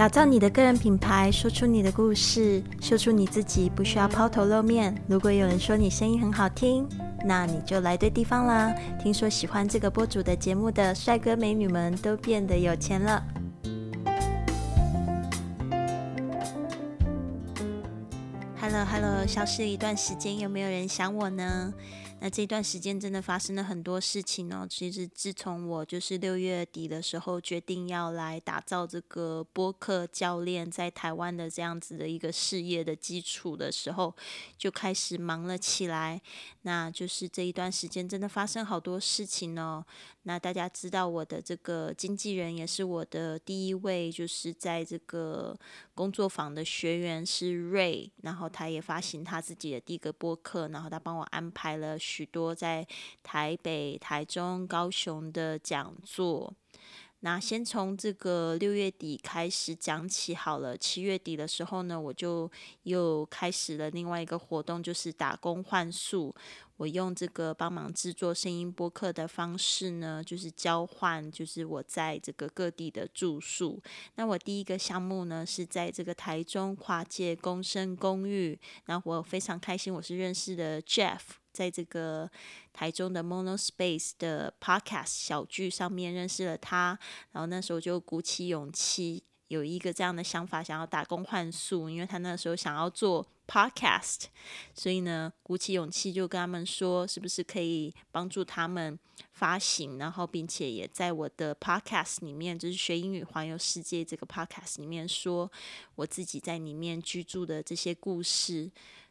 打造你的个人品牌，说出你的故事，秀出你自己，不需要抛头露面。如果有人说你声音很好听，那你就来对地方啦。听说喜欢这个播主的节目的帅哥美女们都变得有钱了。Hello，Hello，消失一段时间，有没有人想我呢？那这段时间真的发生了很多事情哦。其实自从我就是六月底的时候决定要来打造这个播客教练在台湾的这样子的一个事业的基础的时候，就开始忙了起来。那就是这一段时间真的发生好多事情哦。那大家知道我的这个经纪人也是我的第一位，就是在这个工作坊的学员是瑞，然后他也发行他自己的第一个播客，然后他帮我安排了许多在台北、台中、高雄的讲座。那先从这个六月底开始讲起好了。七月底的时候呢，我就又开始了另外一个活动，就是打工换宿。我用这个帮忙制作声音播客的方式呢，就是交换，就是我在这个各地的住宿。那我第一个项目呢，是在这个台中跨界共生公寓。然后我非常开心，我是认识的 Jeff，在这个台中的 Mono Space 的 Podcast 小剧上面认识了他。然后那时候就鼓起勇气，有一个这样的想法，想要打工换宿，因为他那时候想要做。Podcast，所以呢，鼓起勇气就跟他们说，是不是可以帮助他们发行，然后并且也在我的 Podcast 里面，就是学英语环游世界这个 Podcast 里面说我自己在里面居住的这些故事，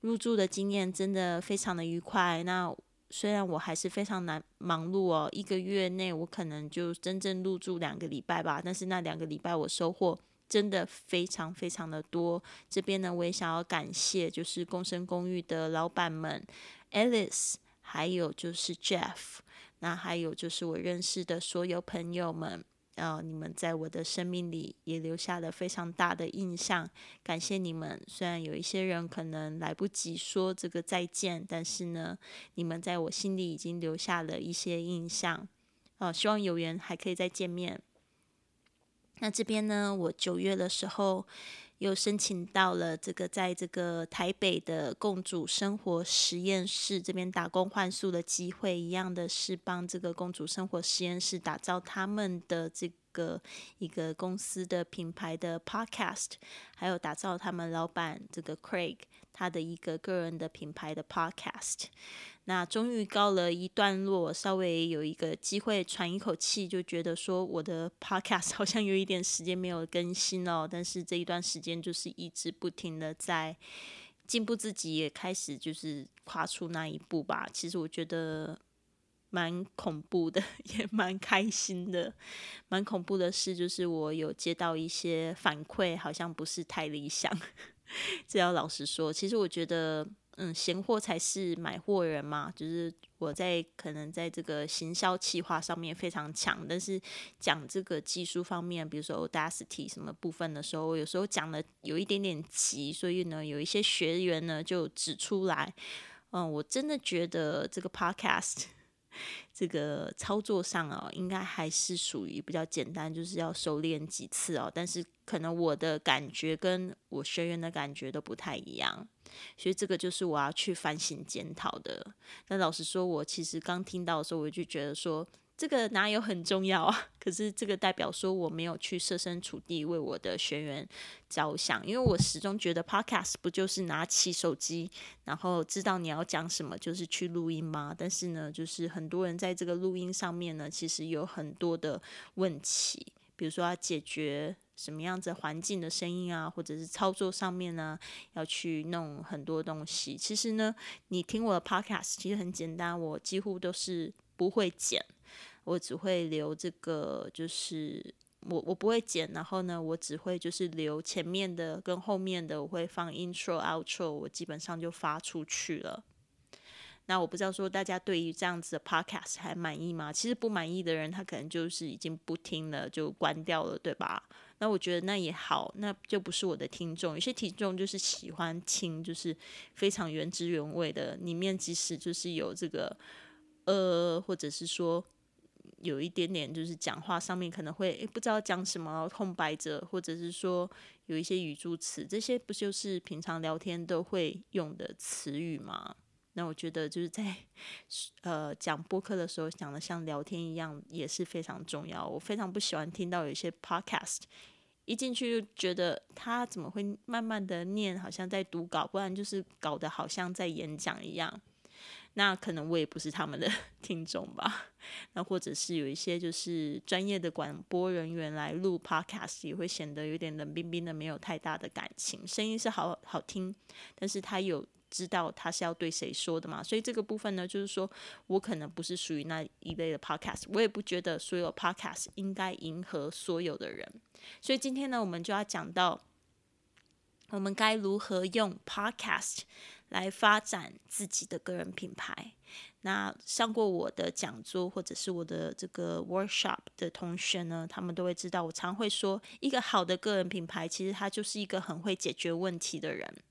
入住的经验真的非常的愉快。那虽然我还是非常难忙碌哦，一个月内我可能就真正入住两个礼拜吧，但是那两个礼拜我收获。真的非常非常的多。这边呢，我也想要感谢，就是共生公寓的老板们，Alice，还有就是 Jeff，那还有就是我认识的所有朋友们，呃，你们在我的生命里也留下了非常大的印象，感谢你们。虽然有一些人可能来不及说这个再见，但是呢，你们在我心里已经留下了一些印象。呃，希望有缘还可以再见面。那这边呢，我九月的时候又申请到了这个在这个台北的共主生活实验室这边打工换宿的机会，一样的是帮这个共主生活实验室打造他们的这个一个公司的品牌的 podcast，还有打造他们老板这个 Craig 他的一个个人的品牌的 podcast。那终于告了一段落，稍微有一个机会喘一口气，就觉得说我的 podcast 好像有一点时间没有更新哦。但是这一段时间就是一直不停的在进步自己，也开始就是跨出那一步吧。其实我觉得蛮恐怖的，也蛮开心的。蛮恐怖的是，就是我有接到一些反馈，好像不是太理想。这要老实说，其实我觉得。嗯，闲货才是买货人嘛。就是我在可能在这个行销企划上面非常强，但是讲这个技术方面，比如说 Audacity 什么部分的时候，我有时候讲的有一点点急，所以呢，有一些学员呢就指出来，嗯，我真的觉得这个 Podcast 这个操作上哦，应该还是属于比较简单，就是要熟练几次哦。但是可能我的感觉跟我学员的感觉都不太一样。所以这个就是我要去反省检讨的。那老实说，我其实刚听到的时候，我就觉得说，这个哪有很重要啊？可是这个代表说我没有去设身处地为我的学员着想，因为我始终觉得 podcast 不就是拿起手机，然后知道你要讲什么，就是去录音吗？但是呢，就是很多人在这个录音上面呢，其实有很多的问题，比如说要解决。什么样子环境的声音啊，或者是操作上面呢，要去弄很多东西。其实呢，你听我的 podcast 其实很简单，我几乎都是不会剪，我只会留这个，就是我我不会剪，然后呢，我只会就是留前面的跟后面的，我会放 intro outro，我基本上就发出去了。那我不知道说大家对于这样子的 podcast 还满意吗？其实不满意的人，他可能就是已经不听了，就关掉了，对吧？那我觉得那也好，那就不是我的听众。有些听众就是喜欢听，就是非常原汁原味的，里面即使就是有这个呃，或者是说有一点点就是讲话上面可能会不知道讲什么，空白着，或者是说有一些语助词，这些不就是平常聊天都会用的词语吗？那我觉得就是在呃讲播客的时候讲的像聊天一样也是非常重要。我非常不喜欢听到有一些 podcast 一进去就觉得他怎么会慢慢的念，好像在读稿，不然就是搞得好像在演讲一样。那可能我也不是他们的 听众吧。那或者是有一些就是专业的广播人员来录 podcast，也会显得有点冷冰冰的，没有太大的感情。声音是好好听，但是他有知道他是要对谁说的嘛？所以这个部分呢，就是说我可能不是属于那一类的 podcast，我也不觉得所有 podcast 应该迎合所有的人。所以今天呢，我们就要讲到我们该如何用 podcast。来发展自己的个人品牌。那上过我的讲座或者是我的这个 workshop 的同学呢，他们都会知道，我常会说，一个好的个人品牌，其实他就是一个很会解决问题的人。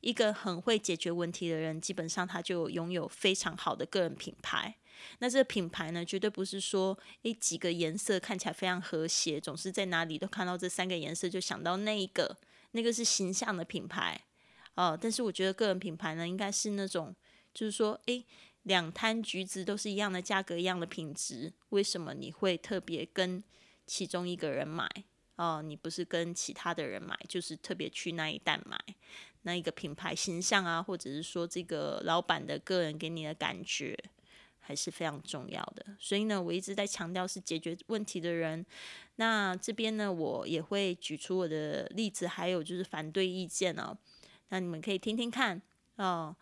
一个很会解决问题的人，基本上他就拥有非常好的个人品牌。那这个品牌呢，绝对不是说，诶，几个颜色看起来非常和谐，总是在哪里都看到这三个颜色就想到那一个，那个是形象的品牌。哦，但是我觉得个人品牌呢，应该是那种，就是说，诶，两摊橘子都是一样的价格，一样的品质，为什么你会特别跟其中一个人买？哦，你不是跟其他的人买，就是特别去那一单买，那一个品牌形象啊，或者是说这个老板的个人给你的感觉，还是非常重要的。所以呢，我一直在强调是解决问题的人。那这边呢，我也会举出我的例子，还有就是反对意见哦。那你们可以听听看哦，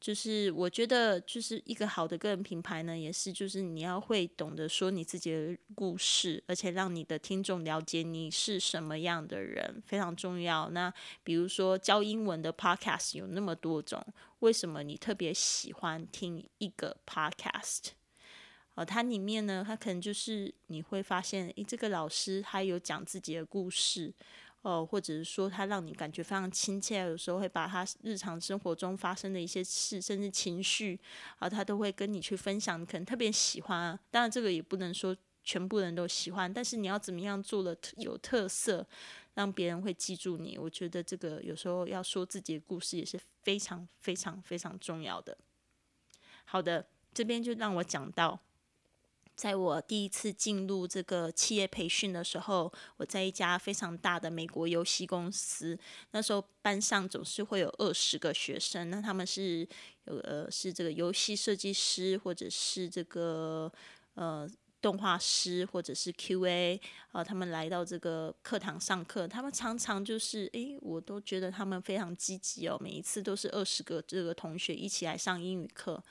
就是我觉得就是一个好的个人品牌呢，也是就是你要会懂得说你自己的故事，而且让你的听众了解你是什么样的人，非常重要。那比如说教英文的 podcast 有那么多种，为什么你特别喜欢听一个 podcast？哦，它里面呢，它可能就是你会发现，诶，这个老师他有讲自己的故事。哦，或者是说他让你感觉非常亲切，有时候会把他日常生活中发生的一些事，甚至情绪啊，他都会跟你去分享，你可能特别喜欢。啊当然，这个也不能说全部人都喜欢，但是你要怎么样做了有特色，让别人会记住你。我觉得这个有时候要说自己的故事也是非常非常非常重要的。好的，这边就让我讲到。在我第一次进入这个企业培训的时候，我在一家非常大的美国游戏公司。那时候班上总是会有二十个学生，那他们是有呃是这个游戏设计师，或者是这个呃动画师，或者是 QA 啊，他们来到这个课堂上课。他们常常就是诶，我都觉得他们非常积极哦，每一次都是二十个这个同学一起来上英语课。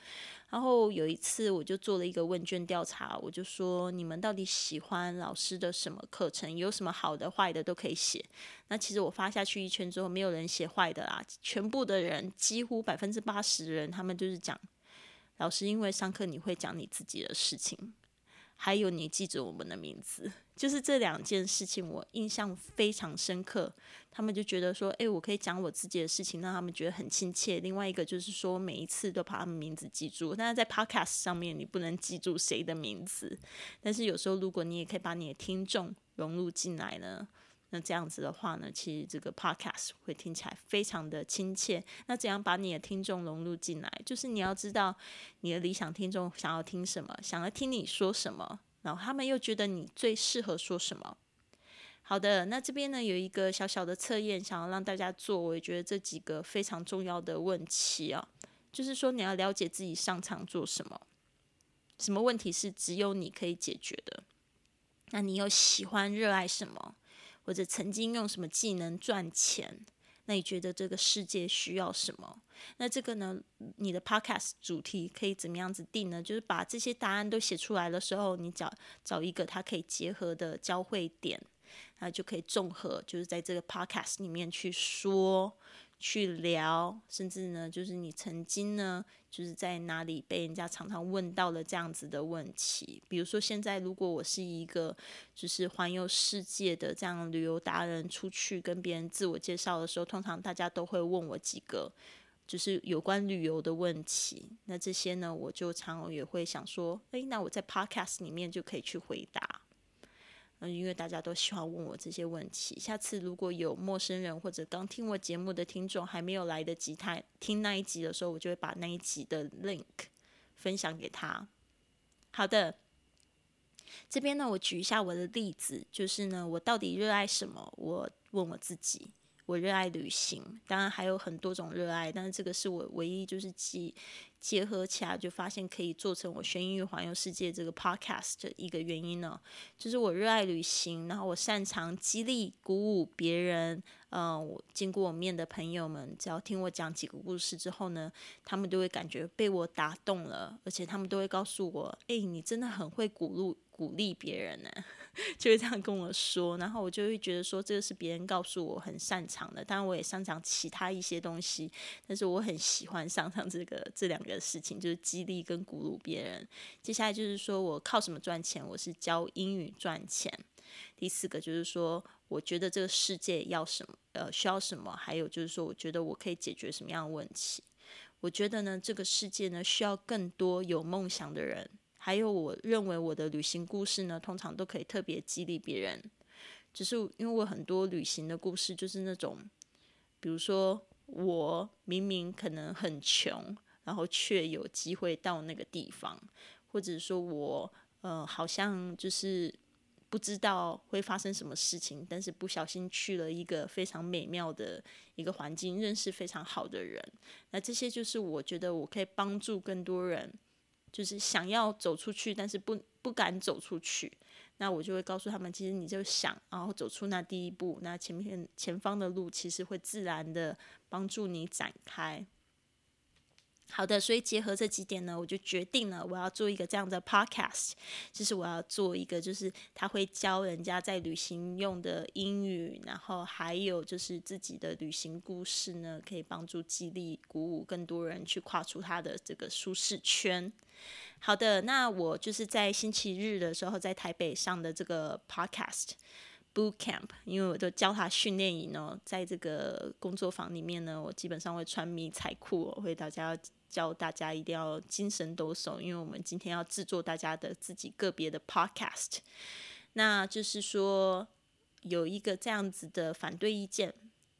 然后有一次，我就做了一个问卷调查，我就说你们到底喜欢老师的什么课程？有什么好的、坏的都可以写。那其实我发下去一圈之后，没有人写坏的啦，全部的人几乎百分之八十的人，他们就是讲老师，因为上课你会讲你自己的事情。还有你记住我们的名字，就是这两件事情我印象非常深刻。他们就觉得说，诶，我可以讲我自己的事情，让他们觉得很亲切。另外一个就是说，每一次都把他们名字记住。但是在 Podcast 上面，你不能记住谁的名字。但是有时候，如果你也可以把你的听众融入进来呢？那这样子的话呢，其实这个 podcast 会听起来非常的亲切。那怎样把你的听众融入进来？就是你要知道你的理想听众想要听什么，想要听你说什么，然后他们又觉得你最适合说什么。好的，那这边呢有一个小小的测验，想要让大家做。我也觉得这几个非常重要的问题啊，就是说你要了解自己擅长做什么，什么问题是只有你可以解决的。那你又喜欢热爱什么？或者曾经用什么技能赚钱？那你觉得这个世界需要什么？那这个呢？你的 podcast 主题可以怎么样子定呢？就是把这些答案都写出来的时候，你找找一个它可以结合的交汇点，那就可以综合，就是在这个 podcast 里面去说。去聊，甚至呢，就是你曾经呢，就是在哪里被人家常常问到了这样子的问题。比如说，现在如果我是一个就是环游世界的这样旅游达人，出去跟别人自我介绍的时候，通常大家都会问我几个就是有关旅游的问题。那这些呢，我就常也会想说，诶，那我在 podcast 里面就可以去回答。嗯，因为大家都喜欢问我这些问题。下次如果有陌生人或者刚听我节目的听众还没有来得及他听那一集的时候，我就会把那一集的 link 分享给他。好的，这边呢，我举一下我的例子，就是呢，我到底热爱什么？我问我自己。我热爱旅行，当然还有很多种热爱，但是这个是我唯一就是记。结合起来就发现可以做成我学英语环游世界这个 podcast 的一个原因呢，就是我热爱旅行，然后我擅长激励鼓舞别人。嗯，我经过我面的朋友们，只要听我讲几个故事之后呢，他们都会感觉被我打动了，而且他们都会告诉我：“哎，你真的很会鼓励鼓励别人呢。” 就会这样跟我说，然后我就会觉得说，这个是别人告诉我很擅长的，当然我也擅长其他一些东西，但是我很喜欢上上这个这两个事情，就是激励跟鼓舞别人。接下来就是说我靠什么赚钱？我是教英语赚钱。第四个就是说，我觉得这个世界要什么，呃，需要什么？还有就是说，我觉得我可以解决什么样的问题？我觉得呢，这个世界呢，需要更多有梦想的人。还有，我认为我的旅行故事呢，通常都可以特别激励别人。只是因为我很多旅行的故事，就是那种，比如说我明明可能很穷，然后却有机会到那个地方，或者说我呃好像就是不知道会发生什么事情，但是不小心去了一个非常美妙的一个环境，认识非常好的人。那这些就是我觉得我可以帮助更多人。就是想要走出去，但是不不敢走出去，那我就会告诉他们，其实你就想，然后走出那第一步，那前面前方的路其实会自然的帮助你展开。好的，所以结合这几点呢，我就决定了我要做一个这样的 podcast，就是我要做一个，就是他会教人家在旅行用的英语，然后还有就是自己的旅行故事呢，可以帮助激励鼓舞更多人去跨出他的这个舒适圈。好的，那我就是在星期日的时候在台北上的这个 podcast boot camp，因为我都教他训练营哦，在这个工作坊里面呢，我基本上会穿迷彩裤，会大家。教大家一定要精神抖擞，因为我们今天要制作大家的自己个别的 podcast。那就是说有一个这样子的反对意见，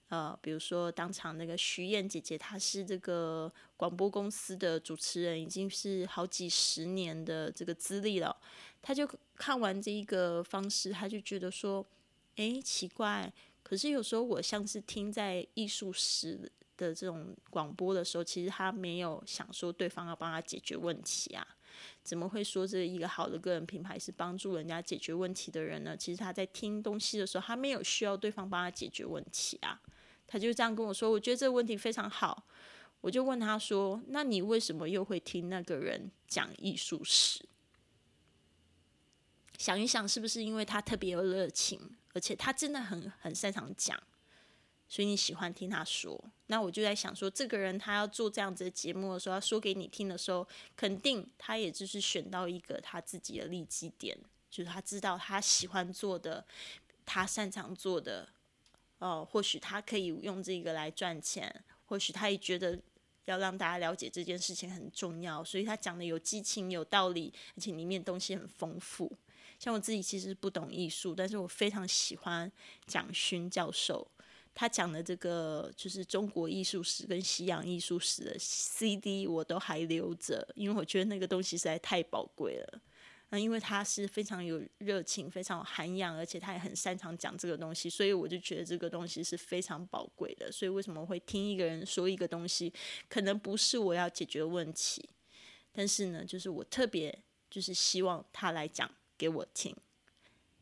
呃，比如说当场那个徐燕姐姐，她是这个广播公司的主持人，已经是好几十年的这个资历了。她就看完这一个方式，她就觉得说，诶，奇怪，可是有时候我像是听在艺术史。的这种广播的时候，其实他没有想说对方要帮他解决问题啊？怎么会说这一个好的个人品牌是帮助人家解决问题的人呢？其实他在听东西的时候，他没有需要对方帮他解决问题啊。他就这样跟我说：“我觉得这个问题非常好。”我就问他说：“那你为什么又会听那个人讲艺术史？”想一想，是不是因为他特别有热情，而且他真的很很擅长讲？所以你喜欢听他说，那我就在想说，这个人他要做这样子的节目的时候，要说给你听的时候，肯定他也就是选到一个他自己的利基点，就是他知道他喜欢做的，他擅长做的，哦，或许他可以用这个来赚钱，或许他也觉得要让大家了解这件事情很重要，所以他讲的有激情、有道理，而且里面东西很丰富。像我自己其实不懂艺术，但是我非常喜欢蒋勋教授。他讲的这个就是中国艺术史跟西洋艺术史的 CD，我都还留着，因为我觉得那个东西实在太宝贵了。那因为他是非常有热情、非常有涵养，而且他也很擅长讲这个东西，所以我就觉得这个东西是非常宝贵的。所以为什么会听一个人说一个东西，可能不是我要解决问题，但是呢，就是我特别就是希望他来讲给我听。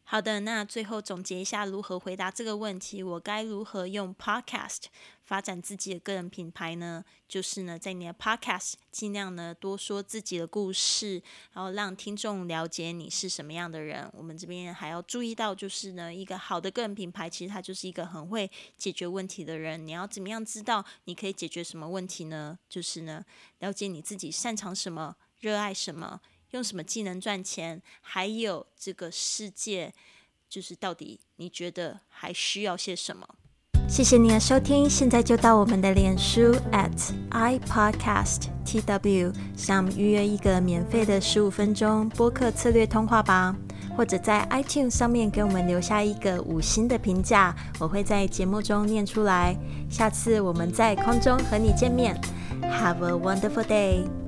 好的，那最后总结一下如何回答这个问题，我该如何用 Podcast 发展自己的个人品牌呢？就是呢，在你的 Podcast 尽量呢多说自己的故事，然后让听众了解你是什么样的人。我们这边还要注意到，就是呢，一个好的个人品牌，其实它就是一个很会解决问题的人。你要怎么样知道你可以解决什么问题呢？就是呢，了解你自己擅长什么，热爱什么。用什么技能赚钱？还有这个世界，就是到底你觉得还需要些什么？谢谢你的收听，现在就到我们的脸书 at i podcast tw 上预约一个免费的十五分钟播客策略通话吧，或者在 iTunes 上面给我们留下一个五星的评价，我会在节目中念出来。下次我们在空中和你见面，Have a wonderful day。